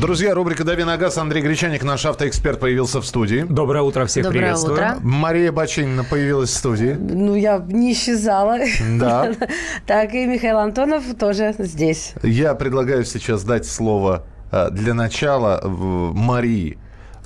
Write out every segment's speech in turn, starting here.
Друзья, рубрика «Дави на газ». Андрей Гречаник, наш автоэксперт, появился в студии. Доброе утро, всех Доброе приветствую. утро. Мария Бачинина появилась в студии. Ну, я не исчезала. Да. Так и Михаил Антонов тоже здесь. Я предлагаю сейчас дать слово э, для начала Марии.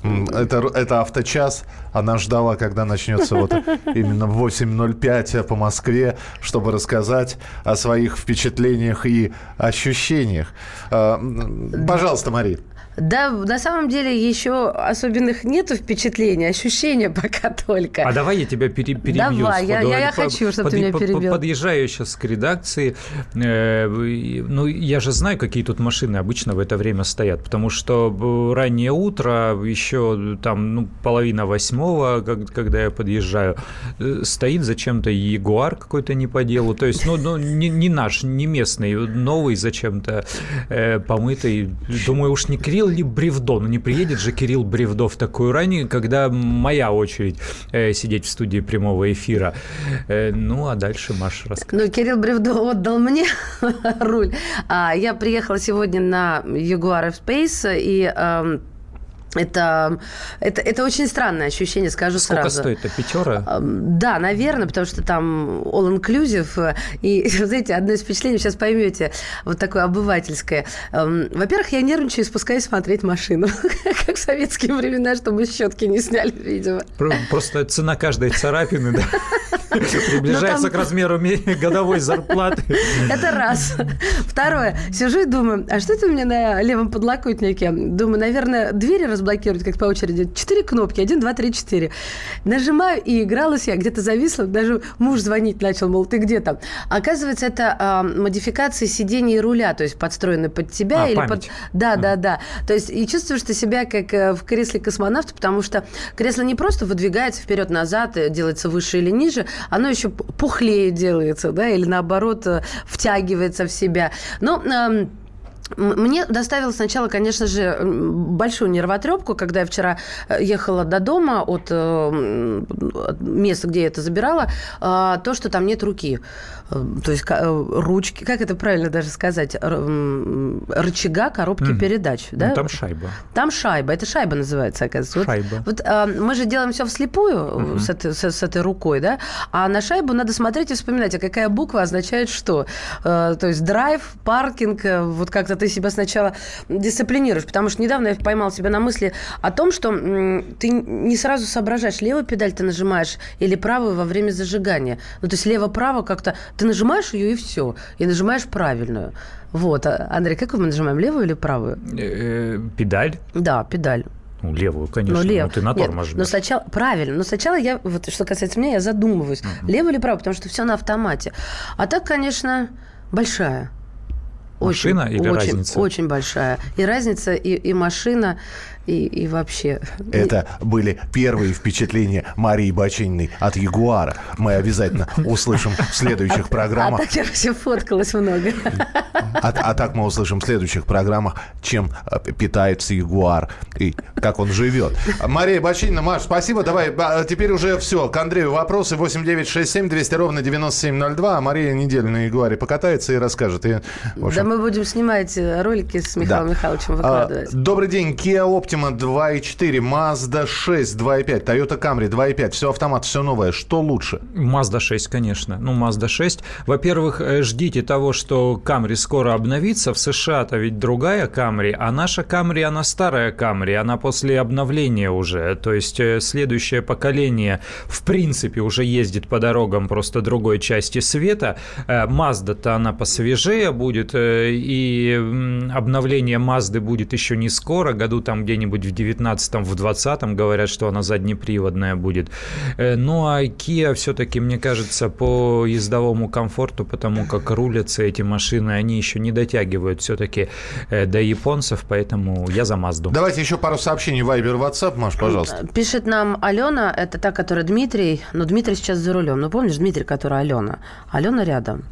Это, это авточас. Она ждала, когда начнется вот именно в 8.05 по Москве, чтобы рассказать о своих впечатлениях и ощущениях. М, Пожалуйста, Мария. Да, на самом деле еще особенных нету впечатлений, ощущения пока только. А давай я тебя пере- перебью. Давай, я- я- я По- хочу, чтобы ты под- меня по- перебил. Подъезжаю сейчас к редакции. э, Ну, я же знаю, какие тут машины обычно в это время стоят, потому что э, раннее утро, еще там ну, половина восьмого, как- когда я подъезжаю, э, стоит зачем-то Ягуар какой-то не по делу. То есть, ну, ну не, не наш, не местный, новый зачем-то э, помытый. Думаю, уж не Кирилл ли Бревдо? Ну, не приедет же Кирилл Бревдо в такую рань, когда моя очередь э, сидеть в студии прямого эфира. Э, ну, а дальше Маша расскажет. Ну, Кирилл Бревдо отдал мне руль. А я приехала сегодня на Jaguar F-Space, и эм, это, это, это очень странное ощущение, скажу Сколько сразу. стоит-то? Пятера? Эм, Да, наверное, потому что там all-inclusive. И, знаете, одно из впечатлений, сейчас поймете, вот такое обывательское. Эм, Во-первых, я нервничаю и спускаюсь смотреть машину. Как в советские времена, чтобы щетки не сняли, видимо. Про- Просто цена каждой царапины да, приближается Ну, там- к размеру годовой зарплаты. Это раз. Второе. Сижу и думаю, а что это у меня на левом подлокотнике? Думаю, наверное, двери разблокировать как по очереди. Четыре кнопки. Один, два, три, четыре. Нажимаю, и игралась я, где-то зависла. Даже муж звонить начал, мол, ты где там? Оказывается, это а, модификации сидений и руля, то есть подстроены под тебя. А, или память. под... Да, да, да. То есть и чувствуешь ты себя как э, в кресле космонавта, потому что кресло не просто выдвигается вперед-назад, э, делается выше или ниже, оно еще пухлее делается, да, или наоборот э, втягивается в себя. Но Мне доставило сначала, конечно же, большую нервотрепку, когда я вчера э, ехала до дома от, э, от места, где я это забирала, а, то, что там нет руки. Э, То есть ручки, как это правильно даже сказать, рычага коробки Мгм. передач. Ну, Да? там шайба. Там шайба. Это шайба называется, оказывается. Шайба. Вот, а, мы же делаем все вслепую с, этой, с, с этой рукой, да? А на шайбу надо смотреть и вспоминать, а какая буква означает что. То есть драйв, паркинг, вот как-то ты себя сначала дисциплинируешь. Потому что недавно я поймал себя на мысли о том, что ты не сразу соображаешь, левую педаль ты нажимаешь или правую во время зажигания. Ну, то есть лево-право как-то... Ты нажимаешь ее и все. И нажимаешь правильную. Вот. А, Андрей, как мы нажимаем, левую или правую? Э, Педаль? Да, педаль. Ну, левую, конечно. Ну, лев. Ну, ты на Нет, тормоз но жмешь. сначала, правильно, но сначала я, вот что касается меня, я задумываюсь, лево или право, потому что все на автомате. А так, конечно, большая. Машина или очень, разница? Очень большая. И разница, и, и машина, и, и вообще. Это были первые впечатления Марии Бачининой от Ягуара. Мы обязательно услышим в следующих А программах. так я вообще фоткалась много. А, а так мы услышим в следующих программах, чем э, питается Ягуар и как он живет. Мария Бачинина, Маш, спасибо. Давай, а, теперь уже все. К Андрею вопросы 8967 200 ровно 9702. А Мария неделю на Ягуаре покатается и расскажет. И, общем, Да мы будем снимать э, ролики с Михаилом Да. Михайловичем, А, выкладывать. Добрый день. Kia Optima 2.4, Mazda 6 2.5, Toyota Camry 2.5. Все автомат, все новое. Что лучше? Mazda 6, конечно. Ну, Mazda 6. Во-первых, э, ждите того, что Camry скоро обновится. В США-то ведь другая Camry, а наша Camry, она старая Camry, она после обновления уже. То есть э, следующее поколение, в принципе, уже ездит по дорогам просто другой части света. Э, Mazda-то она посвежее будет, и обновление Mazda будет еще не скоро, году там где-нибудь в 19-м, в 20-м говорят, что она заднеприводная будет. Э, Ну, а Kia все-таки, мне кажется, по ездовому комфорту, потому как рулятся эти машины, они еще не дотягивают все-таки до японцев, поэтому я за Мазду. Давайте еще пару сообщений. Вайбер, WhatsApp, Маш, пожалуйста. Пишет нам Алена, это та, которая Дмитрий, но Дмитрий сейчас за рулем. Ну, помнишь, Дмитрий, который Алена? Алена рядом.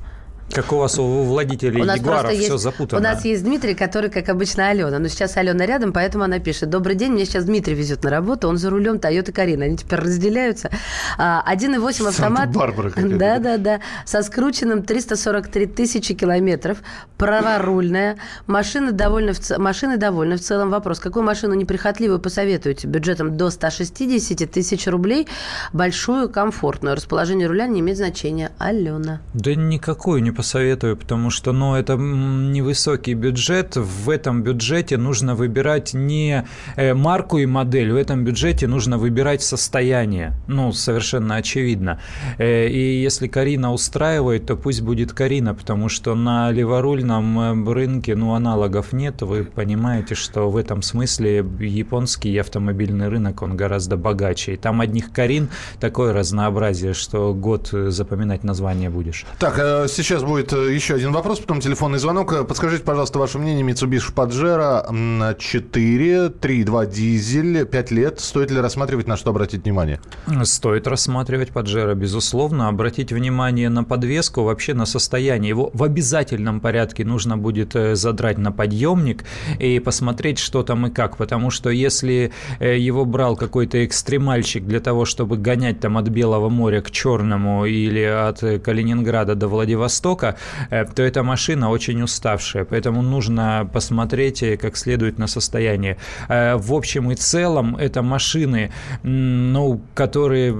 Как у вас у владителей У нас Ягуаров все есть, запутано. у нас есть Дмитрий, который, как обычно, Алена. Но сейчас Алена рядом, поэтому она пишет. Добрый день, меня сейчас Дмитрий везет на работу, он за рулем Toyota Карина. Они теперь разделяются. А, 1,8 автомат. Санта-Барбара какая-то. Да, да, да. Со скрученным 343 тысячи километров. Праворульная. Машина довольна, в машины довольны в целом. Вопрос, какую машину неприхотливую посоветуете? Бюджетом до 160 тысяч рублей. Большую, комфортную. Расположение руля не имеет значения. Алена. Да никакую не посоветую, потому что, ну, это невысокий бюджет. В этом бюджете нужно выбирать не э, марку и модель, в этом бюджете нужно выбирать состояние. Ну, совершенно очевидно. Э, и если Карина устраивает, то пусть будет Карина, потому что на леворульном э, рынке, ну, аналогов нет. Вы понимаете, что в этом смысле японский автомобильный рынок, он гораздо богаче. И там одних Карин такое разнообразие, что год э, запоминать название будешь. Так, сейчас будет э, еще один вопрос, потом телефонный звонок. Э, Подскажите, пожалуйста, ваше мнение. Mitsubishi Pajero м, 4, 3.2 дизель, 5 лет. Стоит ли рассматривать, на что обратить внимание? Стоит рассматривать Паджеро, безусловно, обратить внимание на подвеску, вообще на состояние. Его в обязательном порядке нужно будет э, задрать на подъемник и посмотреть, что там и как, потому что если его брал какой-то экстремальщик для того, чтобы гонять там от Белого моря к Черному или от Калининграда до Владивостока, э, то эта машина очень уставшая, поэтому нужно посмотреть э, как следует на состояние. Э, В общем и целом, это машины, ну, которые,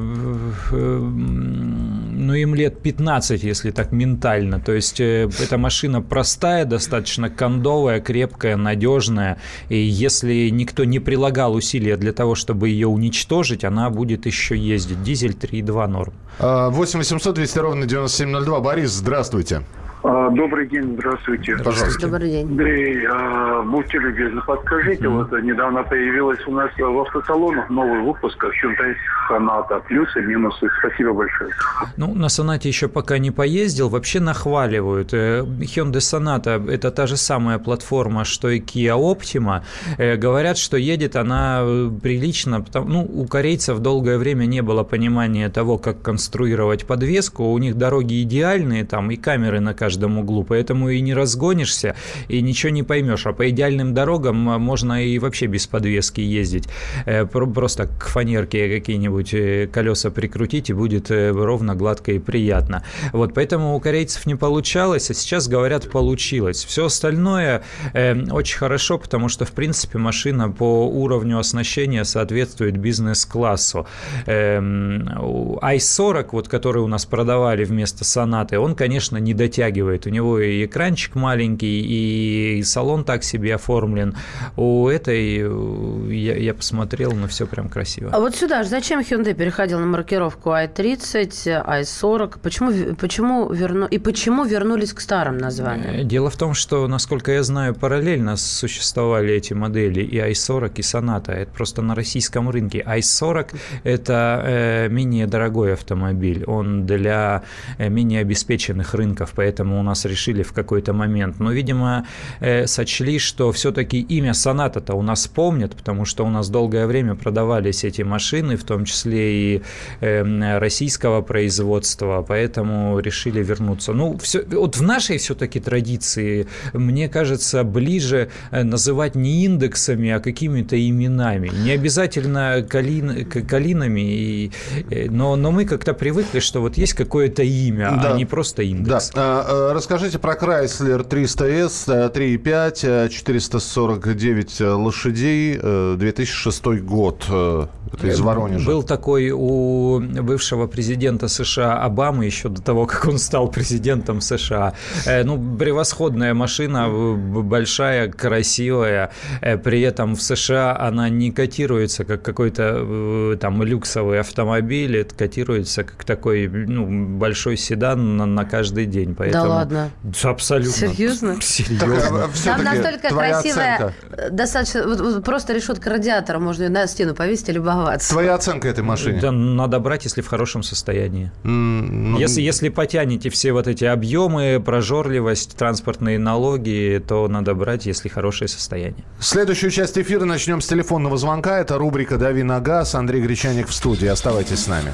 ну, им лет 15, если так ментально. То есть эта машина простая, достаточно кондовая, крепкая, надежная. И если никто не прилагал усилия для того, чтобы ее уничтожить, она будет еще ездить. Дизель 3.2 норм. Э, 8 800 200 ровно 9702. Борис, здравствуйте. А, Добрый день, здравствуйте. Пожалуйста. Добрый день. Андрей, а, будьте любезны, подскажите, вот э, недавно появилась у нас в автосалонах новый выпуск Hyundai Sonata. Плюсы, минусы. Спасибо большое. Ну, на Сонате еще пока не поездил. Вообще нахваливают. Э, Hyundai Sonata – это та же самая платформа, что и Kia Optima. Э, Говорят, что едет она э, прилично. потому- Ну, у корейцев долгое время не было понимания того, как конструировать подвеску. У них дороги идеальные, там и камеры на каждом углу, поэтому и не разгонишься, и ничего не поймешь. А по идеальным дорогам а, можно и вообще без подвески ездить. Э, про- Просто к фанерке какие-нибудь э, колеса прикрутить, и будет э, ровно, гладко и приятно. Вот, поэтому у корейцев не получалось, а сейчас, говорят, получилось. Все остальное очень хорошо, потому что, в принципе, машина по уровню оснащения соответствует бизнес-классу. Эм, у i40, вот, который у нас продавали вместо Сонаты, он, конечно, не дотягивает. У него и экранчик маленький, и салон так себе оформлен. У этой, я, я посмотрел, ну, все прям красиво. А вот сюда же зачем Hyundai переходил на маркировку i30, i40? Почему, почему верну... И почему вернулись к старым названиям? Э, Дело в том, что, насколько я знаю, параллельно существовали эти модели и i40, и Sonata. Это просто на российском рынке. i40 – это э, менее дорогой автомобиль. Он для э, менее обеспеченных рынков, поэтому у нас решили в какой-то момент. Но, видимо, э, сочли, что все-таки имя Sonata-то у нас помнят, потому что у нас долгое время продавались эти машины, в том числе и э, российского производства, поэтому решили вернуться. Ну, все, вот в нашей все-таки традиции, мне кажется, ближе э, называть не индексами, а какими-то именами. Не обязательно калин, калинами, и, э, но, но мы как-то привыкли, что вот есть какое-то имя, Да. а не просто Да. индекс. А, а, Расскажите про Chrysler 300S, э, 3.5, э, 449 лошадей, э, 2006 год. э, Это из Воронежа. Был такой у бывшего президента США Обамы еще до того, как он стал президентом США. Э, Ну, превосходная машина, большая, красивая. Э, При этом в США она не котируется как какой-то э, там люксовый автомобиль, это котируется как такой ну, большой седан на, на каждый день. Поэтому... ладно? Абсолютно. Серьезно? Серьезно. Там настолько красивая, э, достаточно, вот- вот просто решетка радиатора, можно ее на стену повесить и любоваться. Твоя оценка этой машине? Да, надо брать, если в хорошем состоянии. Ну, Если, если потянете все вот эти объемы, прожорливость, транспортные налоги, то надо брать, если хорошее состояние. Следующую часть эфира начнем с телефонного звонка. Это рубрика «Дави на газ». Андрей Гречаник в студии. Оставайтесь с нами.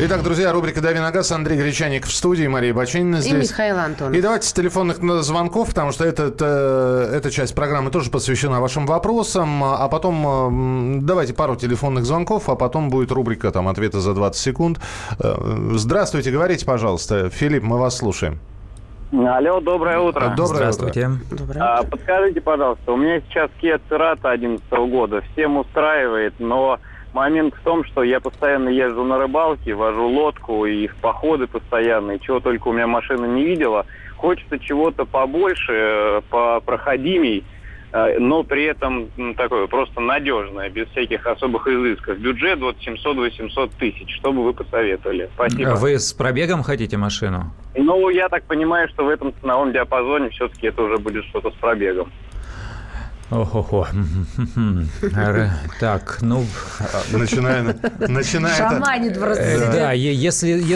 Итак, друзья, рубрика «Дави на газ». Андрей Гречаник в студии, Мария Бачинина здесь. И Михаил Антонов. И давайте с телефонных звонков, потому что этот, э, эта часть программы тоже посвящена вашим вопросам. А потом э, давайте пару телефонных звонков, а потом будет рубрика там «Ответы за 20 секунд». Э, здравствуйте, говорите, пожалуйста. Филипп, мы вас слушаем. Алло, доброе утро. Доброе Здравствуйте. Доброе А, утро. подскажите, пожалуйста, у меня сейчас Kia Cerato 11 года, всем устраивает, но момент в том, что я постоянно езжу на рыбалке, вожу лодку и в походы постоянные, чего только у меня машина не видела. Хочется чего-то побольше, э, попроходимей, э, но при этом м, такое просто надежное, без всяких особых изысков. Бюджет вот 700-800 тысяч. Что бы вы посоветовали? Спасибо. Вы с пробегом хотите машину? Ну, я так понимаю, что в этом ценовом диапазоне все-таки это уже будет что-то с пробегом. Ох-охо. Р- Так, ну... Начиная это- Шаманит просто. Э, сидит. Да, если, если,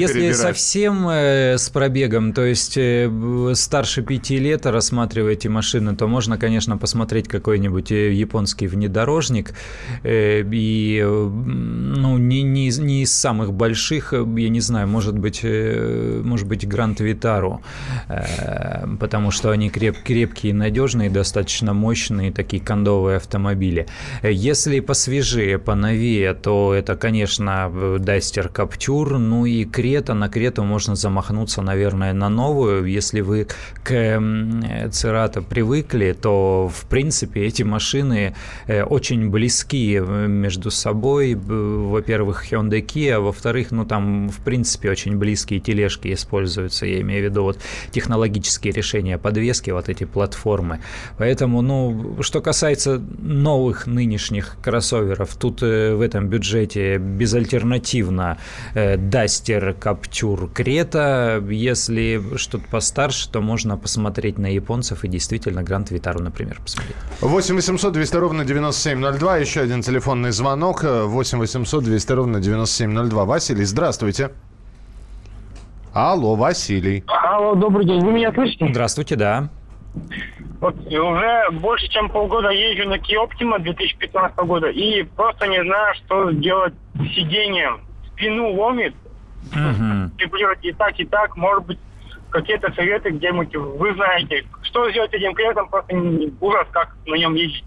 если совсем э, с пробегом, то есть э, старше пяти лет рассматриваете машины, то можно, конечно, посмотреть какой-нибудь э, японский внедорожник. э, И, э, ну, не, не, из- не из самых больших, э, я не знаю, может быть, э, может быть, Гранд Витару, э, потому что они креп- крепкие и надежные, достаточно мощные, такие кондовые автомобили. Если посвежее, поновее, то это, конечно, Дастер Каптюр, ну и Крета. На Крету можно замахнуться, наверное, на новую. Если вы к м, Церато привыкли, то, в принципе, эти машины э, очень близки э, между собой. Во-первых, Hyundai Kia, во-вторых, ну там, в принципе, очень близкие тележки используются. Я имею в виду вот технологические решения подвески, вот эти платформы. Поэтому, ну, что касается новых нынешних кроссоверов, тут э, в этом бюджете безальтернативно э, Duster, Captur, Крета. Если что-то постарше, то можно посмотреть на японцев и действительно Гранд Витару, например, посмотреть. 8 800 200 ровно 9702. Еще один телефонный звонок. 8 800 200 ровно 9702. Василий, здравствуйте. Алло, Василий. Алло, добрый день. Вы меня слышите? Здравствуйте, да. Вот уже больше чем полгода езжу на Kia Optima 2015 года и просто не знаю, что сделать с сиденьем. Спину ломит, регулировать и так, и так. Может быть, какие-то советы где-нибудь вы знаете. Что сделать с этим клиентом, просто ужас, как на нем ездить.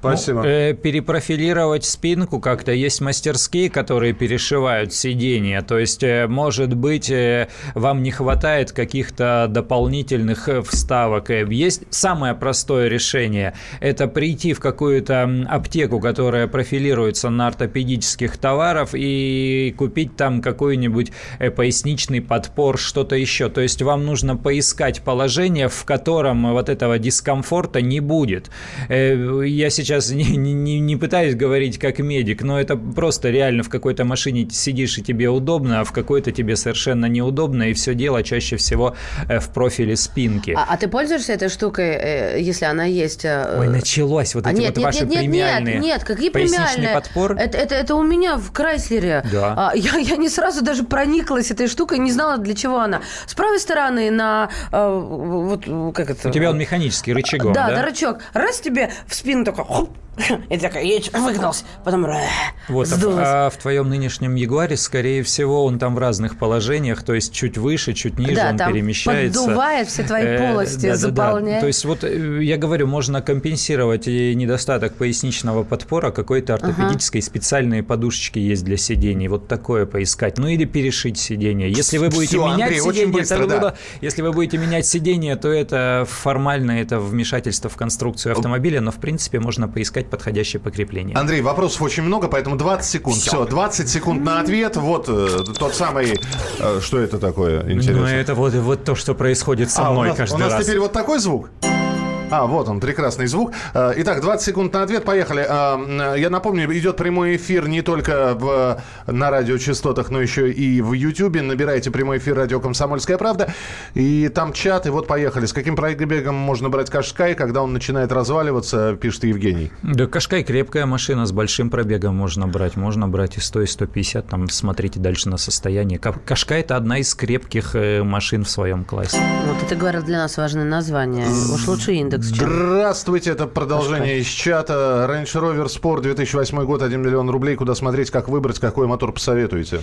Спасибо. Ну, э, перепрофилировать спинку как-то. Есть мастерские, которые перешивают сиденья. То есть, э, может быть, э, вам не хватает каких-то дополнительных э, вставок. Э, Есть самое простое решение. Это прийти в какую-то аптеку, которая профилируется на ортопедических товаров и купить там какой-нибудь э, поясничный подпор, что-то еще. То есть, вам нужно поискать положение, в котором вот этого дискомфорта не будет. Я сейчас не, не- не пытаюсь говорить как медик, но это просто реально в какой-то машине сидишь и тебе удобно, а в какой-то тебе совершенно неудобно, и все дело чаще всего э, в профиле спинки. А, а ты пользуешься этой штукой, э, если она есть? э, Ой, началось вот а, эти нет, вот нет, ваши нет, нет, премиальные. нет, нет, какие премиальные? подпор? Это, это, это у меня в Крайслере. Да. А, я, я не сразу даже прониклась этой штукой, не знала, для чего она. С правой стороны на... э, вот как это? У тебя он механический рычагом, да, да? да, рычаг. Раз тебе в спину такой, Hello? И такая, едешь, выгнался, потом э, Вот, а, в- сдулась. а в твоем нынешнем Ягуаре, скорее всего, он там в разных положениях, то есть чуть выше, чуть ниже Да, он там перемещается. поддувает все твои Э, полости, да-да-да. заполняет. То есть вот э, я говорю, можно компенсировать и недостаток поясничного подпора какой-то ортопедической специальные подушечки есть для сидений. Вот такое поискать. Ну или перешить сиденье. Если вы будете Всё, менять Андрей, сиденье, быстро, то вы- да. если вы будете менять сиденье, то это формально это вмешательство в конструкцию автомобиля, но в принципе можно поискать подходящее покрепление. Андрей, вопросов очень много, поэтому 20 секунд. Все, 20 секунд на ответ. Вот э, тот самый... э, что это такое? Интересно. Ну, это вот, вот то, что происходит со А, мной у нас, каждый у нас раз. теперь вот такой звук? А, вот он, прекрасный звук. Э, Итак, 20 секунд на ответ, поехали. Э, Я напомню, идет прямой эфир не только в, на радиочастотах, но еще и в Ютьюбе. Набирайте прямой эфир «Радио Комсомольская правда». И там чат, и вот поехали. С каким пробегом можно брать Кашкай, когда он начинает разваливаться, пишет Евгений. Да, Кашкай крепкая машина, с большим пробегом можно брать. Можно брать и 100, и 150, там смотрите дальше на состояние. Ка- Кашкай – это одна из крепких э, машин в своем классе. Вот это, говорят, для нас важное название. Уж лучше индекс, чем... Здравствуйте, это продолжение из чата. Range Rover Sport 2008 год, 1 миллион рублей. Куда смотреть, как выбрать, какой мотор посоветуете?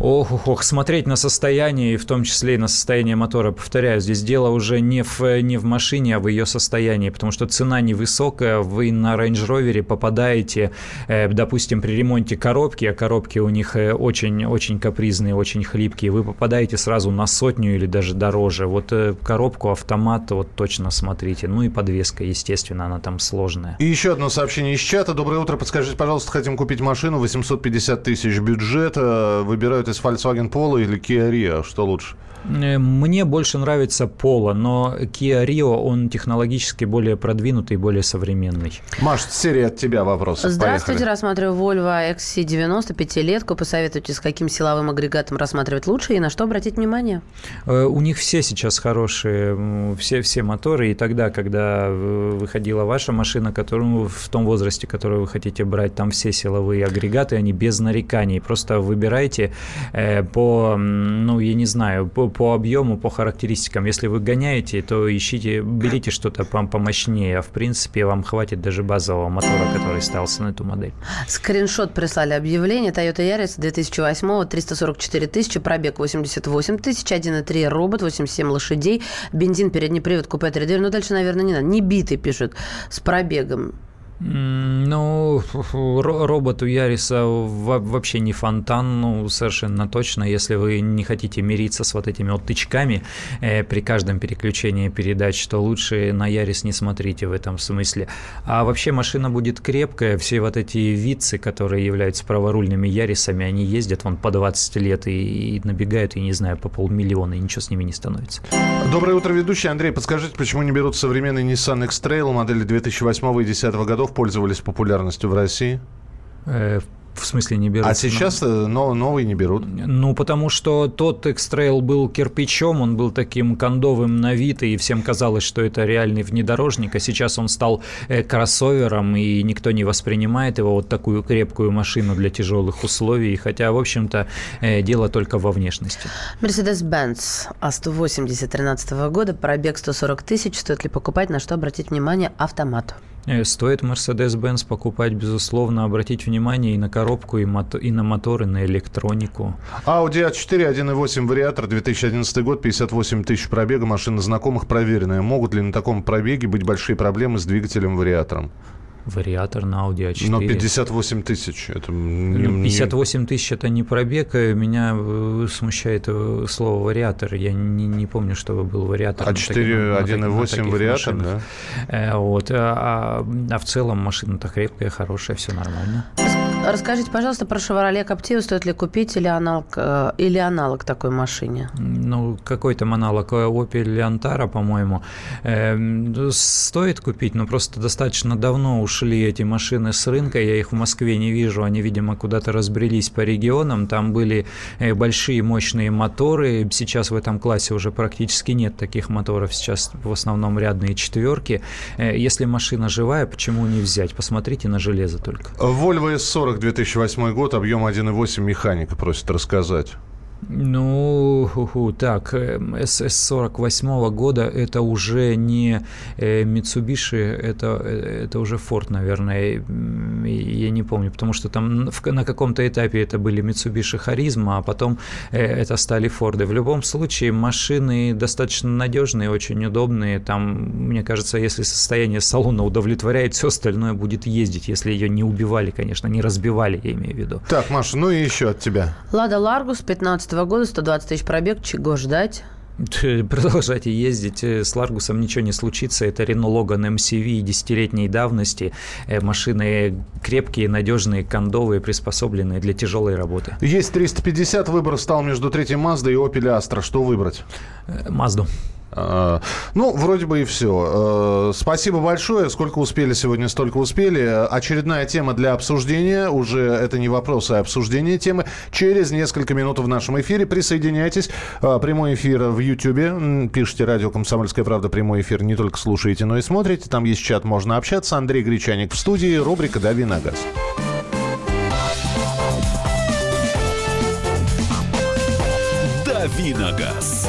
Ох, ох, ох, смотреть на состояние, и в том числе и на состояние мотора. Повторяю, здесь дело уже не в, не в машине, а в ее состоянии, потому что цена невысокая. Вы на Range Rover попадаете, э, допустим, при ремонте коробки, а коробки у них э, очень-очень капризные, очень хлипкие, вы попадаете сразу на сотню или даже дороже. Вот э, коробку, автомат, вот точно смотрите. Ну и подвеска, естественно, она там сложная. И еще одно сообщение из чата. Доброе утро. Подскажите, пожалуйста, хотим купить машину. 850 тысяч бюджета. Выбирают из Volkswagen Polo или Kia Rio. Что лучше? Э, Мне больше нравится Polo, но Kia Rio, он технологически более продвинутый, более современный. Маш, серия от тебя вопросов. Здравствуйте, Поехали. рассматриваю Volvo XC90, пятилетку. Посоветуйте, с каким силовым агрегатом рассматривать лучше и на что обратить внимание? Э, У них все сейчас хорошие, все, все моторы. И тогда, когда э, выходила ваша машина, которую в том возрасте, которую вы хотите брать, там все силовые агрегаты, они без нареканий. Просто выбирайте э, по, ну, я не знаю, по, по объему, по характеристикам. Если вы гоняете, то ищите, берите что-то пом- помощнее. А в принципе, вам хватит даже базового мотора, который ставился на эту модель. Скриншот прислали объявление. Toyota Yaris 2008 344 тысячи, пробег 88 тысяч, 1,3 робот, 87 лошадей, бензин, передний привод, купе 3 дверь. Ну, дальше, наверное, не надо. Не битый, пишут, с пробегом. Ну, ро- робот у Яриса во- вообще не фонтан, ну, совершенно точно. Если вы не хотите мириться с вот этими вот тычками э, при каждом переключении передач, то лучше на Ярис не смотрите в этом смысле. А вообще машина будет крепкая. Все вот эти вицы, которые являются праворульными Ярисами, они ездят вон по 20 лет и, и набегают, и не знаю, по полмиллиона, и ничего с ними не становится. Доброе утро, ведущий. Андрей, подскажите, почему не берут современный Nissan X-Trail модели 2008 и 2010 годов, пользовались популярностью в России? Э, в смысле не берут? А сейчас э, но- новые не берут. Ну, потому что тот X-Trail был кирпичом, он был таким кондовым на вид, и всем казалось, что это реальный внедорожник, а сейчас он стал э, кроссовером, и никто не воспринимает его вот такую крепкую машину для тяжелых условий, хотя, в общем-то, дело только во внешности. Mercedes-Benz А180 13 года, пробег 140 тысяч. Стоит ли покупать, на что обратить внимание автомату? Э, Стоит Mercedes-Benz покупать, безусловно, обратить внимание и на коробку, и, мото- и на мотор, и на электронику. Audi A4 1.8 вариатор, 2011 год, 58 тысяч пробега, машина знакомых, проверенная. Могут ли на таком пробеге быть большие проблемы с двигателем-вариатором? Вариатор на Audi A4. Но 58 тысяч, это... не- Ну, не- 58 тысяч это не пробег, меня э, смущает э, слово вариатор. Я не, не помню, чтобы был вариатор. А на таких- 4 на таких- на 1.8 таких вариатор, машинах. да? Э, Вот, а, а в целом машина-то крепкая, хорошая, все нормально. Расскажите, пожалуйста, про Chevrolet Captiva. Стоит ли купить или аналог, э, или аналог такой машине? Ну, какой там аналог э, Opel Antara, по-моему. Эм, стоит купить, но просто достаточно давно ушли эти машины с рынка. Я их в Москве не вижу. Они, видимо, куда-то разбрелись по регионам. Там были э, большие мощные моторы. Сейчас в этом классе уже практически нет таких моторов. Сейчас в основном рядные четверки. Э, Если машина живая, почему не взять? Посмотрите на железо только. Volvo S40 2008 год, объем 1.8 механика, просит рассказать. Ну, так, СС-48 года это уже не Mitsubishi, это, это уже Ford, наверное, я не помню, потому что там на каком-то этапе это были Mitsubishi Харизма, а потом это стали Форды. В любом случае, машины достаточно надежные, очень удобные, там, мне кажется, если состояние салона удовлетворяет, все остальное будет ездить, если ее не убивали, конечно, не разбивали, я имею в виду. Так, Маша, ну и еще от тебя. Лада Ларгус, 15 года, 120 тысяч пробег, чего ждать? Продолжайте ездить, с Ларгусом ничего не случится. Это Renault Logan MCV десятилетней давности. Э, машины крепкие, надежные, кондовые, приспособленные для тяжелой работы. Есть 350, выбор стал между третьей Mazda и Opel Astra. Что выбрать? Мазду. А, ну, вроде бы и все. Спасибо большое. Сколько успели сегодня, столько успели. Очередная тема для обсуждения. Уже это не вопрос, а обсуждение темы. Через несколько минут в нашем эфире. Присоединяйтесь. А, прямой эфир в YouTube. Пишите «Радио Комсомольская правда». Прямой эфир не только слушаете, но и смотрите. Там есть чат, можно общаться. Андрей Гречаник в студии. Рубрика «Дави на газ». «Дави газ».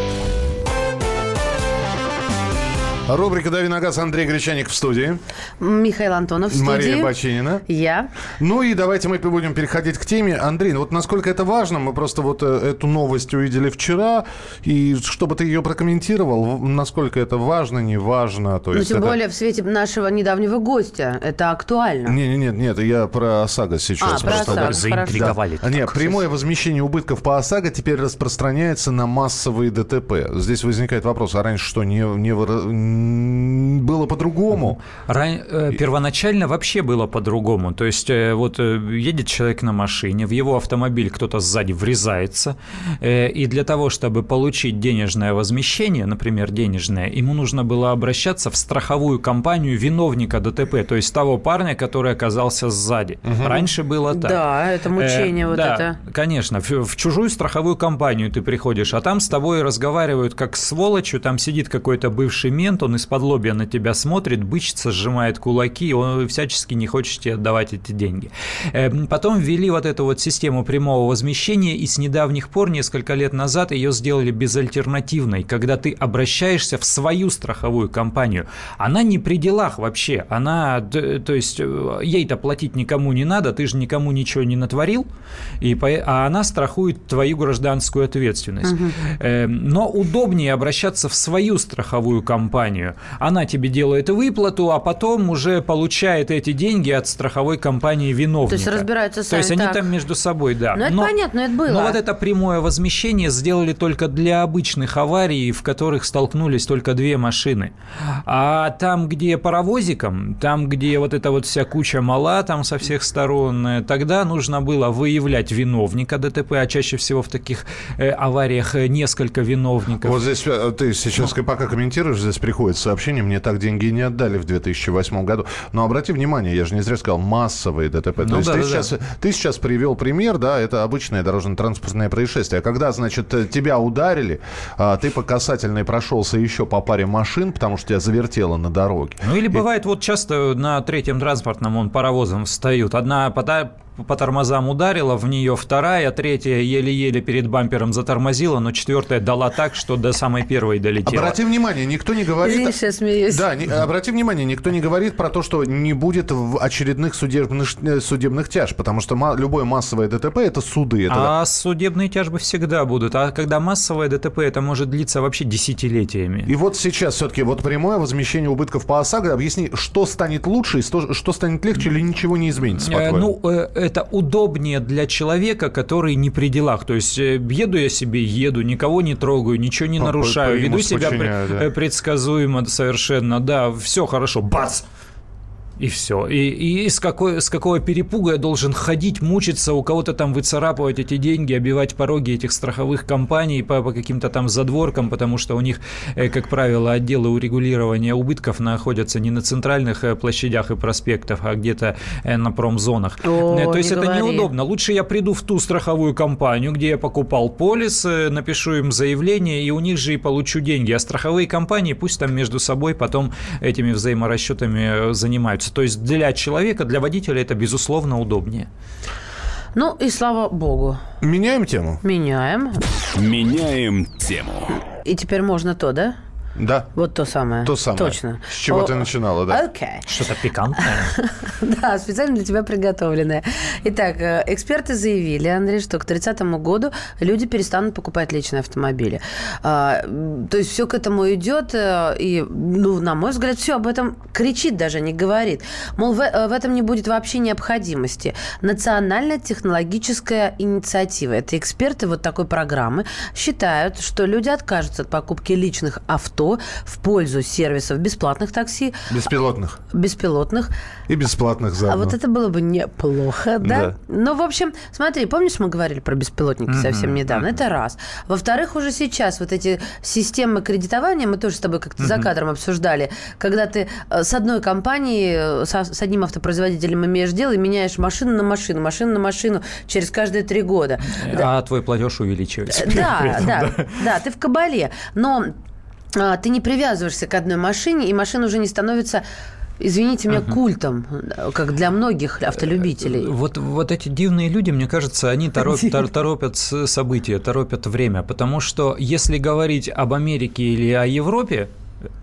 Рубрика «Дави на газ» Андрей Гречаник в студии. Михаил Антонов в студии. Мария Бачинина. Я. Ну и давайте мы будем переходить к теме. Андрей, ну вот насколько это важно, мы просто вот э, эту новость увидели вчера, и чтобы ты ее прокомментировал, насколько это важно, не важно. То ну, есть тем это... более в свете нашего недавнего гостя. Это актуально. Не, не, нет, нет, я про ОСАГО сейчас. А, про ОСАГО, Заинтриговали. Да. Нет, прямое возмещение убытков по ОСАГО теперь распространяется на массовые ДТП. Здесь возникает вопрос, а раньше что, не, не, было по-другому? Ран... Э, первоначально вообще было по-другому. То есть э, вот э, едет человек на машине, в его автомобиль кто-то сзади врезается, и для того, чтобы получить денежное возмещение, например, денежное, ему нужно было обращаться в страховую компанию виновника ДТП, то есть того парня, который оказался сзади. Угу. Раньше было так. Да, это мучение э, вот да, это. Конечно, в, в чужую страховую компанию ты приходишь, а там с тобой разговаривают как с сволочью, там сидит какой-то бывший мент, он из-под лобья на тебя смотрит, бычится, сжимает кулаки, он всячески не хочет тебе отдавать эти деньги. Эм, потом ввели вот эту вот систему прямого возмещения, и с недавних пор, несколько лет назад, ее сделали безальтернативной, когда ты обращаешься в свою страховую компанию. Она не при делах вообще, она, то есть, э, ей-то платить никому не надо, ты же никому ничего не натворил, и, а она страхует твою гражданскую ответственность. Угу. Но удобнее обращаться в свою страховую компанию, она тебе делает выплату, а потом уже получает эти деньги от страховой компании виновника. То есть разбираются сами. То есть так. они там между собой, да. Ну, это но, понятно, это было. Но вот это прямое возмещение сделали только для обычных аварий, в которых столкнулись только две машины. А там, где паровозиком, там, где вот эта вот вся куча мала там со всех сторон, э, тогда нужно было выявлять виновника ДТП, а чаще всего в таких э, авариях э, несколько виновников. Вот здесь э, ты сейчас пока комментируешь, здесь приходит сообщение, мне так деньги не отдали в 2008 году. Но обрати внимание, я же не зря сказал, массовые ДТП. Ну, То есть да, ты, да, сейчас, да. ты сейчас привел пример, да, это обычное дорожно-транспортное происшествие. А когда, значит, тебя ударили, а, ты по касательной прошелся еще по паре машин, потому что тебя завертело на дороге. Ну или бывает, вот часто на третьем транспортном он паровозом встают. Одна по тормозам ударила, в нее вторая, третья еле-еле перед бампером затормозила, но четвертая дала так, что до самой первой долетела. Обрати внимание, никто не говорит... Извините, я смеюсь. Да, не, обрати внимание, никто не говорит про то, что не будет очередных судебных, э, судебных тяж, потому что ма- любое массовое ДТП – это суды. Это... А судебные тяжбы всегда будут, а когда массовое ДТП, это может длиться вообще десятилетиями. И вот сейчас все-таки вот прямое возмещение убытков по ОСАГО, объясни, что станет лучше, что, что станет легче или ничего не изменится, по-твоему? Ну, э, это удобнее для человека, который не при делах. То есть э, еду я себе, еду, никого не трогаю, ничего не По- нарушаю, по- по веду себя да. предсказуемо совершенно, да, все хорошо, бац! И все. И, и с, какой, с какого перепуга я должен ходить, мучиться, у кого-то там выцарапывать эти деньги, обивать пороги этих страховых компаний по, по каким-то там задворкам, потому что у них, э, как правило, отделы урегулирования убытков находятся не на центральных э, площадях и проспектах, а где-то э, на промзонах. О, То есть не это говори. неудобно. Лучше я приду в ту страховую компанию, где я покупал полис, напишу им заявление, и у них же и получу деньги. А страховые компании пусть там между собой потом этими взаиморасчетами э, занимаются. То есть для человека, для водителя это безусловно удобнее. Ну и слава богу. Меняем тему? Меняем. Меняем тему. И теперь можно то, да? Да. Вот то самое. То самое. Точно. С чего О, ты начинала, да? Окей. Что-то пикантное. Да, специально для тебя приготовленное. Итак, э, эксперты заявили, Андрей, что к 30 году люди перестанут покупать личные автомобили. А, То есть все к этому идет, э, и, ну, на мой взгляд, все об этом кричит даже, не говорит. Мол, в, э, в этом не будет вообще необходимости. Национальная технологическая инициатива. Это эксперты вот такой программы считают, что люди откажутся от покупки личных авто в пользу сервисов бесплатных такси, Беспилотных. беспилотных, И бесплатных а заодно. вот это было бы неплохо, да? Да. Ну, в общем, смотри, помнишь, мы говорили про беспилотники совсем недавно? Это раз. Во-вторых, уже сейчас вот эти системы кредитования, мы тоже с тобой как-то за кадром обсуждали, когда ты э, с одной компанией, э, со- с одним автопроизводителем имеешь дело и меняешь машину на машину, машину на машину через каждые три года. А твой платеж увеличивается. при Да, этом, да, да, ты в кабале. Но а, ты не привязываешься к одной машине, и машина уже не становится извините меня, культом, как для многих автолюбителей. Вот, вот эти дивные люди, мне кажется, они торопят, тор- торопят события, торопят время. Потому что если говорить об Америке или о Европе,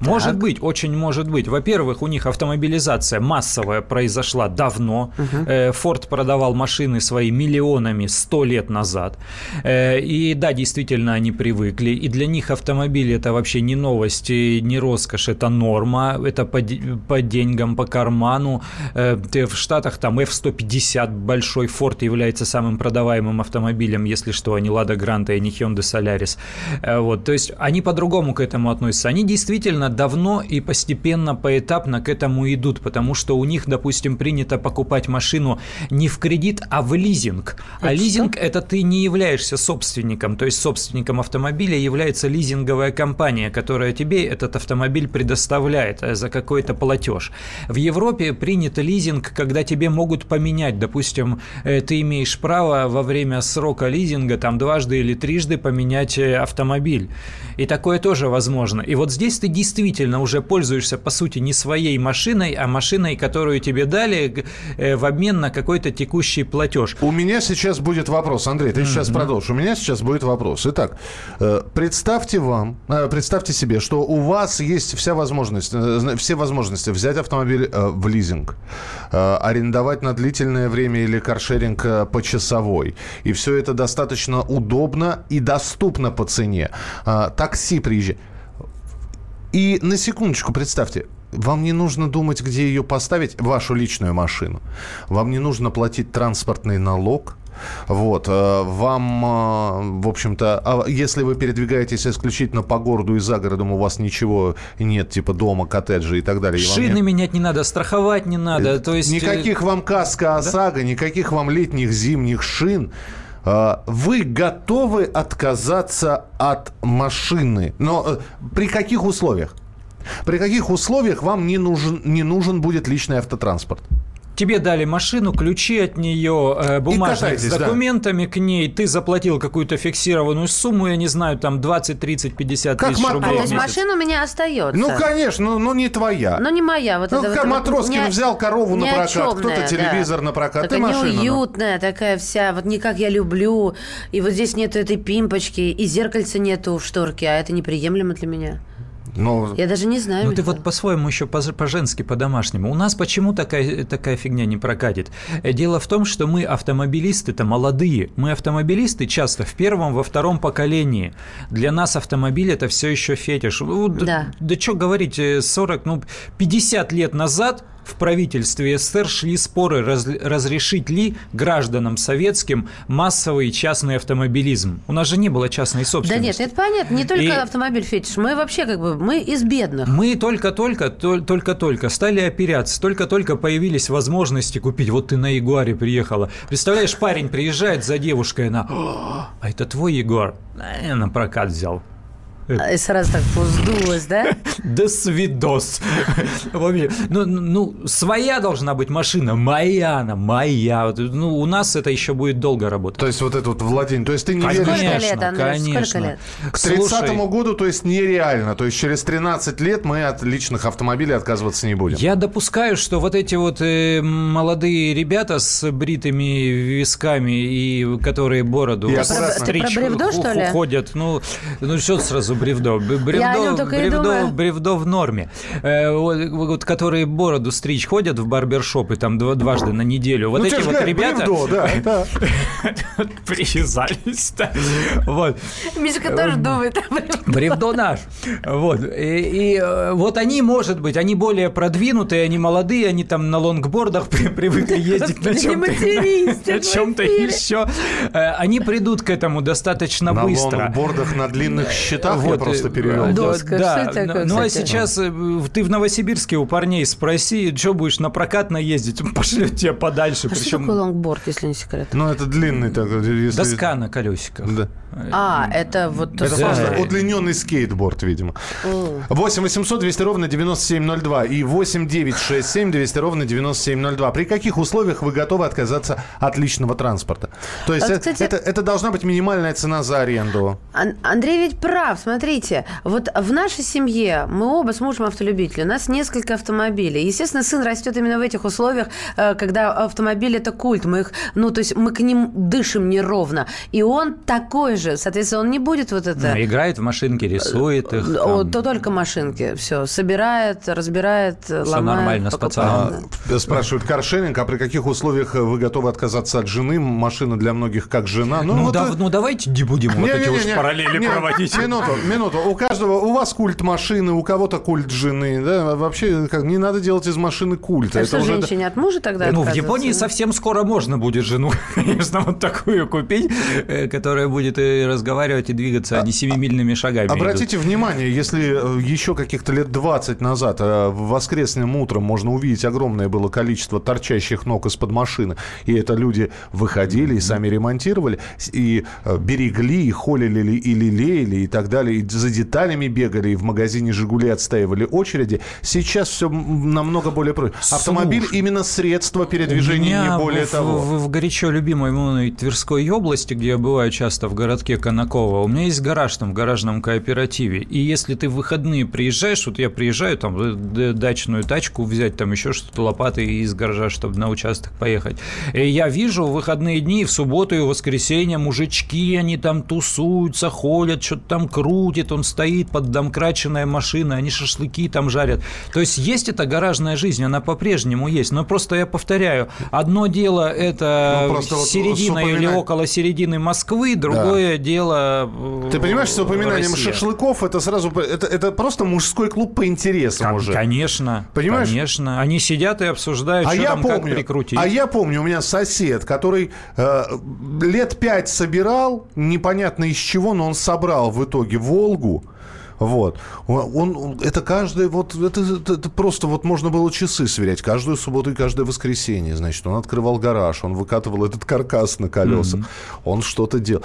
может быть, очень может быть. Во-первых, у них автомобилизация массовая произошла давно. Э, Форд продавал машины свои миллионами сто лет назад. Э, И да, действительно, они привыкли. И для них автомобиль это вообще не новость, не роскошь, это норма. Это по, по деньгам, по карману. Э, В Штатах там F-150 большой Форд является самым продаваемым автомобилем, если что, а не Лада Гранта и не Hyundai Solaris. Э, Вот, то есть они по-другому к этому относятся. Они действительно давно и постепенно, поэтапно к этому идут, потому что у них, допустим, принято покупать машину не в кредит, а в лизинг. А Это лизинг – это ты не являешься собственником, то есть собственником автомобиля является лизинговая компания, которая тебе этот автомобиль предоставляет э, за какой-то платеж. В Европе принят лизинг, когда тебе могут поменять, допустим, э, ты имеешь право во время срока лизинга там дважды или трижды поменять э, автомобиль. И такое тоже возможно. И вот здесь ты действительно уже пользуешься, по сути, не своей машиной, а машиной, которую тебе дали э, в обмен на какой-то текущий платеж. У меня сейчас будет вопрос, Андрей, ты сейчас продолжишь. У меня сейчас будет вопрос. Итак, э, представьте вам, э, представьте себе, что у вас есть вся возможность, все возможности взять автомобиль в лизинг, арендовать на длительное время или каршеринг почасовой. И все это достаточно удобно и доступно по цене. Такси приезжает. И на секундочку представьте, вам не нужно думать, где ее поставить, вашу личную машину. Вам не нужно платить транспортный налог. Вот, э, вам, э, в общем-то, а если вы передвигаетесь исключительно по городу и за городом, у вас ничего нет, типа дома, коттеджа и так далее. Шины не- менять не надо, страховать не надо. То есть, э, Никаких вам каска ОСАГО, никаких вам летних зимних шин. А, Вы готовы отказаться от машины. Но э, при каких условиях? При каких условиях вам не нужен, не нужен будет личный автотранспорт? Тебе дали машину, ключи от нее, э, бумажник с катайтесь, да. документами к ней, ты заплатил какую-то фиксированную сумму, я не знаю, там 20, 30, 50 Как тысяч мотор. А, рублей то в есть машина у меня остается. Ну, конечно, ну, ну не твоя. Но не моя. Вот Ну, это как вот- Матроскин не- взял корову на прокат, кто-то да. телевизор на прокат, ты Такая машину, ну. неуютная, такая вся, вот не как я люблю. И вот здесь нету этой пимпочки, и зеркальца нету в шторке, а это неприемлемо для меня. Ну, Я даже не знаю. Ну ты вот по-своему еще по- по-женски, по-домашнему. У нас почему такая, такая фигня не прокатит? Э, Дело в том, что мы автомобилисты-то молодые. Мы автомобилисты часто в первом, во втором поколении. Для нас автомобиль это все еще фетиш. Ну, Да. Да что говорить, э, 40, ну 50 лет назад в правительстве СССР шли споры, раз, разрешить ли гражданам советским массовый частный автомобилизм. У нас же не было частной собственности. Да нет, это понятно. Не только И- автомобиль фетиш. Мы вообще как бы, мы из бедных. Мы только-только, тол- только-только стали оперяться, только-только появились возможности купить. Вот ты на Ягуаре приехала. Представляешь, парень приезжает за девушкой, она, «О, а это твой Ягуар? Я на прокат взял. И сразу так вздулось, да? До свидос. Ну, ну, своя должна быть машина, моя она, моя. Ну, у нас это еще будет долго работать. То есть вот это вот владение. То есть ты не веришь, Сколько Конечно, лет, Андрей? Сколько конечно. лет? К 30 Слушай, году, то есть нереально. То есть через 13 лет мы от личных автомобилей отказываться не будем. Я допускаю, что вот эти вот э, молодые ребята с бритыми висками и которые бороду И стричь Ты про бревдо, что ли? ходят, ну, ну что сразу бревдо? Бревдо, Я о нем только и бревдо, думаю. бревдо в норме. Э, вот, вот которые бороду стричь ходят в барбершопы там два- дважды на неделю. Вот ну, эти вот говорят, ребята бревдо, да, привязались. Вот. Мишка тоже думает об этом. Бревдо наш. Вот. И, и, э, вот они, может быть, они более продвинутые, они молодые, они там на лонгбордах при- привыкли ездить на чем-то, на в чем-то еще. Э, Они придут к этому достаточно На быстро. лонгбордах, на длинных я Вот, просто э, перевел. да, Доска, да. что это такое, Ну, а сейчас э, ты в Новосибирске у парней спроси, что будешь на прокат наездить, пошлют тебя подальше. А что Причем такое лонгборд, если не секрет? Ну, это длинный такой. Если... доска на колесиках. Да. А, это вот то Это Да. просто удлиненный скейтборд, видимо. 8 800 200 ровно 9702 и 8 967 200 ровно 9702. При каких условиях вы готовы отказаться от личного транспорта? То есть Вот, это, кстати- это, это должна быть минимальная цена за аренду. Ан- Андрей ведь прав, смотрите, вот в нашей семье мы оба с мужем автолюбители, у нас несколько автомобилей. Естественно, сын растет именно в этих условиях, э, когда автомобиль это культ, мы их, ну то есть мы к ним дышим неровно, и он такой же, соответственно, он не будет вот это. Ну, играет в машинки, рисует их. О, там. то только машинки, все, собирает, разбирает, Всё ломает, нормально с покупает. пацаном. А, спрашивают каршеринг, а при каких условиях вы готовы отказаться от жены? Машина для многих как жена. Ну, вот, да- э, ну, давайте не будем вот эти уж Не-не-не, параллели не, проводить. Минуту, минуту. У каждого, у вас культ машины, у кого-то культ жены. Да? Вообще, как, не надо делать из машины культ. А Это что уже- женщине от мужа тогда Ну, в? Японии совсем скоро можно будет жену, конечно, вот такую купить, э, которая будет и разговаривать, и двигаться, а не семимильными шагами. идут. Обратите внимание, если э, еще каких-то лет 20 назад э, в воскресным утром можно увидеть огромное было количество торчащих ног из-под машины, и это люди выходили и сами ремонтировали, и э, берегли, и холили ли- и лелеяли, и так далее, и за деталями бегали, и в магазине «Жигули» отстаивали очереди. Сейчас все намного более просто. Автомобиль Слушай, именно средство передвижения, не более в, того. В, в горячо любимой мной Тверской области, где я бываю часто в городке Конаково, у меня есть гараж там в гаражном кооперативе. И если ты в выходные приезжаешь, вот я приезжаю там э, дачную тачку взять, там еще что-то, лопаты из гаража, чтобы на участок поехать. И я вижу в выходные дни, в субботу и в воскресенье мужички, они там тусуются, ходят, что-то там крутит, он стоит под домкраченная машина, они шашлыки там жарят. То есть есть эта гаражная жизнь, она по-прежнему есть. Но просто я повторяю, одно дело это Ну, вот середина с или около середины Москвы, другое дело э, Ты понимаешь, с упоминанием Россия. шашлыков это сразу это, это просто мужской клуб по интересам Кон- уже. Конечно, Понимаешь? конечно. Они сидят и обсуждают, А что я там как помню, прикрутить. а я помню, у меня сосед, который э, лет пять собирал, непонятно из чего, но он собрал в итоге Волгу. Вот. Он, это каждый, вот, это, это- это просто вот можно было часы сверять. Каждую субботу и каждое воскресенье, значит, он открывал гараж, он выкатывал этот каркас на колесах, он что-то делал.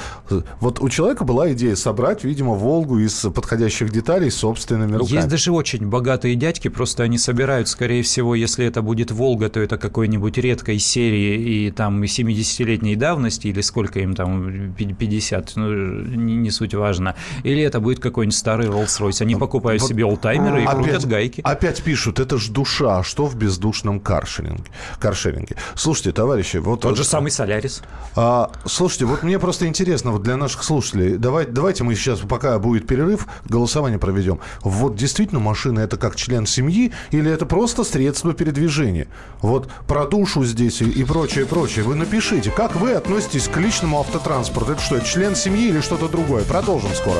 Вот у человека была идея собрать, видимо, Волгу из подходящих деталей собственными руками. Есть даже очень богатые дядьки, просто они собирают, скорее всего, если это будет «Волга», то это какой-нибудь редкой серии и там 70-летней давности, или сколько им там, пи- 50, ну, не, не суть важно. Или это будет какой-нибудь старый Rolls-Royce. Они покупают Вот себе олдтаймеры и крутят гайки. Опять пишут, это ж душа, а что в бездушном каршеринге? каршеринге? Слушайте, товарищи, вот... Тот же самый «Солярис». А, слушайте, вот мне просто интересно, вот для наших слушателей, давай, давайте мы сейчас, пока будет перерыв, голосование проведем. Вот действительно машина это как член семьи или это просто средство передвижения? Вот про душу здесь и, и прочее, прочее. Вы напишите, как вы относитесь к личному автотранспорту? Это что, член семьи или что-то другое? Продолжим скоро.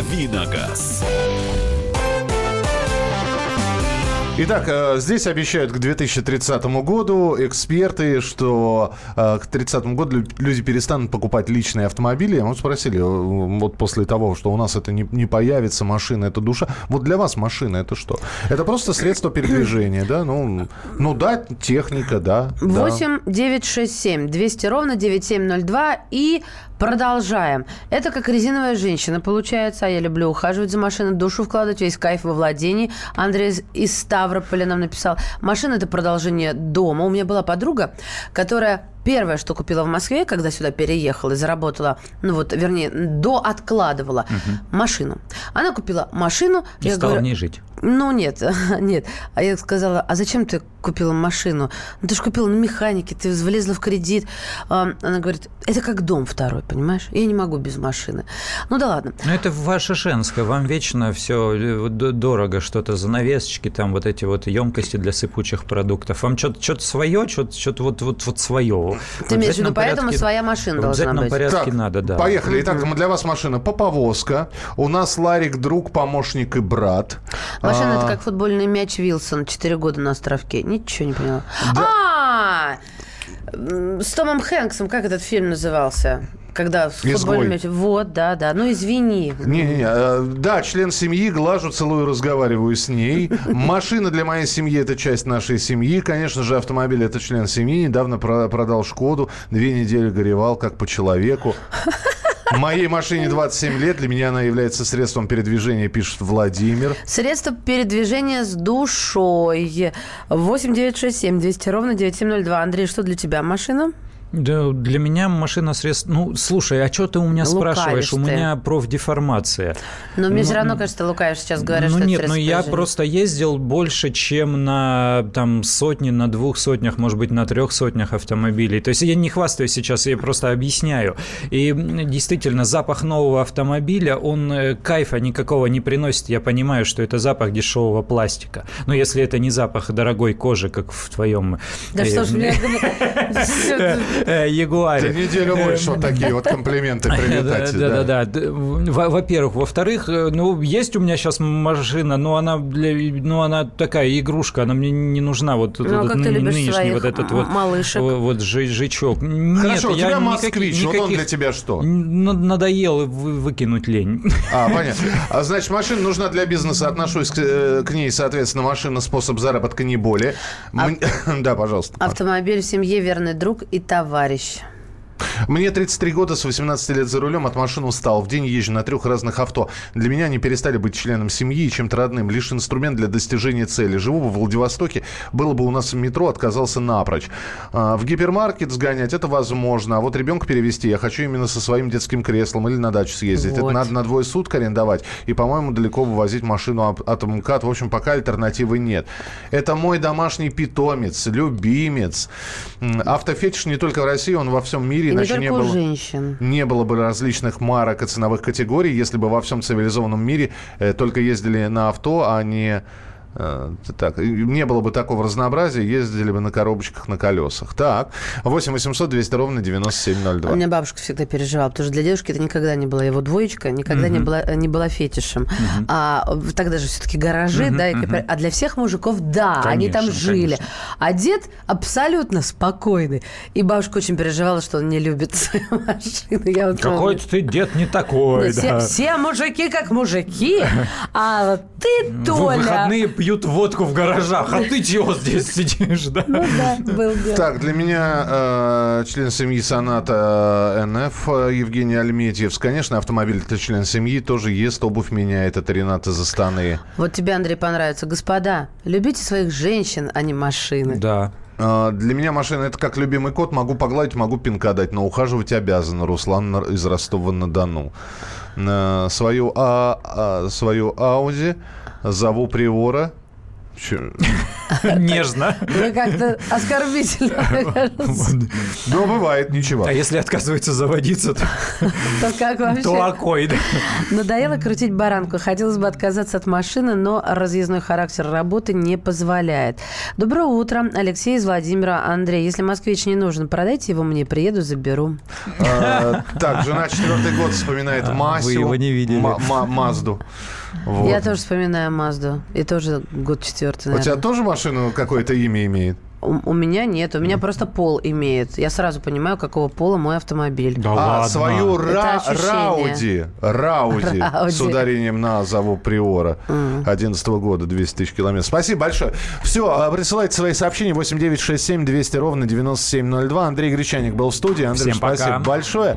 Давиногаз. Итак, э, здесь обещают к 2030 году эксперты, что э, к 30 году лю- люди перестанут покупать личные автомобили. Мы спросили, э, вот после того, что у нас это не, не появится, машина это душа. Вот для вас машина это что? Это просто средство передвижения, да? Ну, ну да, техника, да. да. 8 9 6 7 200 ровно 9702 и продолжаем. Это как резиновая женщина получается. А я люблю ухаживать за машиной, душу вкладывать, весь кайф во владении. Андрей из- Ставрополя нам написал. Машина – это продолжение дома. У меня была подруга, которая первое, что купила в Москве, когда сюда переехала и заработала, ну вот, вернее, до откладывала машину. Она купила машину. И я стал говорю, в ней жить. ну, нет, нет. А я сказала, а зачем ты купила машину? Ну, ты же купила на механике, ты влезла в кредит. А, Она говорит, это как дом второй, понимаешь? Я не могу без машины. Ну, да ладно. Ну, это ваше женское. Вам вечно все дорого, что-то занавесочки, там вот эти вот емкости для сыпучих продуктов. Вам что-то свое, что-то вот, вот, вот свое. Ты имеешь в виду, поэтому своя машина должна быть. порядке Так, надо, да. Поехали. Итак, для вас машина поповозка. У нас Ларик друг, помощник и брат. Машина А, это как футбольный мяч Вилсон. Четыре года на островке. Ничего не поняла. А, м, с Томом Хэнксом, как этот фильм назывался? Когда футбольным мячом. Вот, да, да. Ну, извини. Не-не-не, э, да, член семьи, глажу, целую, разговариваю с ней. Машина для моей семьи – это часть нашей семьи. Конечно же, автомобиль – это член семьи. Недавно про- продал «Шкоду», две недели горевал, как по человеку. Моей машине 27 лет, для меня она является средством передвижения, пишет Владимир. Средство передвижения с душой. 8 9 6 7 200 ровно 9702. Андрей, что для тебя машина? Да, для меня машина средств... Ну, слушай, а что ты у меня Лукавишь спрашиваешь? У ты. меня профдеформация. Но мне Ну, все равно, кажется, ты лукавишь. Сейчас говорят, ну что нет, это ну я просто ездил больше, чем на там сотни, на двух сотнях, может быть, на трех сотнях автомобилей. То есть я не хвастаюсь сейчас, я просто объясняю. И действительно, запах нового автомобиля, он э, кайфа никакого не приносит. Я понимаю, что это запах дешевого пластика. Но если это не запах дорогой кожи, как в твоем... Да что ж мне... э, Ягуаре. За неделю больше вот такие вот комплименты прилетать. Да, да, да. да. Во- Во-первых. Во-вторых, э, ну, есть у меня сейчас машина, но она, для, ну, она такая игрушка, она мне не нужна. Вот Ну, а ты нынешний вот этот вот, малышек? вот, вот жи- жичок. Нет, Хорошо, у я тебя никаких- москвич, вот он для тебя что? Н- Надоело вы- выкинуть лень. А, понятно. А, значит, машина нужна для бизнеса. Отношусь к, э, к ней, соответственно, машина способ заработка не более. А Да, пожалуйста. Автомобиль в семье верный друг и товарищ. Мне 33 года, с 18 лет за рулем, от машины устал. В день езжу на трех разных авто. Для меня они перестали быть членом семьи и чем-то родным. Лишь инструмент для достижения цели. Живу во Владивостоке. Было бы у нас в метро, отказался напрочь. А, В гипермаркет сгонять это возможно. А вот ребенка перевести я хочу именно со своим детским креслом или на дачу съездить. Вот. Это надо на двое суток арендовать. И, по-моему, далеко вывозить машину от- МКАД. В общем, пока альтернативы нет. Это мой домашний питомец, любимец. Автофетиш не только в России, он во всем мире. И не иначе не у было, женщин. не было бы различных марок и ценовых категорий, если бы во всем цивилизованном мире э, только ездили на авто, а не... э, так, не было бы такого разнообразия, ездили бы на коробочках на колесах. Так, 8 800 200 ровно 9702. У меня бабушка всегда переживала, потому что для девушки это никогда не была его двоечка, никогда не, Мгм. была, не была фетишем. А в- тогда же все-таки гаражи, Мгм, да, и кооператив. а для всех мужиков, да, они там Конечно, жили. конечно. А дед абсолютно спокойный. И бабушка очень переживала, что он не любит свою машину. Я вот. Какой-то ты дед не такой, все, да. все мужики как мужики, а вот ты, Толя... выходные пьют водку в гаражах, а ты чего здесь сидишь, да? Ну да, был дело. Так, для меня э, член семьи Соната э, НФ э, Евгений Альметьев. Конечно, автомобиль это член семьи, тоже ест, обувь меняет. Это Рената Застаны. Вот тебе, Андрей, понравится. Господа, любите своих женщин, а не машины. Да. Э, Для меня машина это как любимый кот. Могу погладить, могу пинка дать, но ухаживать обязан. Руслан из Ростова-на-Дону свою, а, а, свою Ауди, зову Приора. Нежно. Как-то оскорбительно. Ну, бывает, ничего. А если отказывается заводиться, то, То как то вообще? окой. да. Надоело крутить баранку. Хотелось бы отказаться от машины, но разъездной характер работы не позволяет. Доброе утро. Алексей из Владимира. Андрей, если москвич не нужен, продайте его мне, приеду, заберу. А, Так, жена четвертый год вспоминает Масю. вы его не видели. Ма- ма- Мазду. Вот. Я тоже вспоминаю Мазду. И тоже год четвертый, У тебя наверное. тоже машина какое-то имя имеет? У, у меня нет. У меня просто пол имеет. Я сразу понимаю, какого пола мой автомобиль. Да а, ладно. свою Ра-. Рауди. Рауди. Рауди. С ударением на зову Приора. 11 года, 200 тысяч километров. Спасибо большое. Все, присылайте свои сообщения. 8967 200 ровно 9702. Андрей Гречаник был в студии. Андрей, Всем пока. спасибо большое.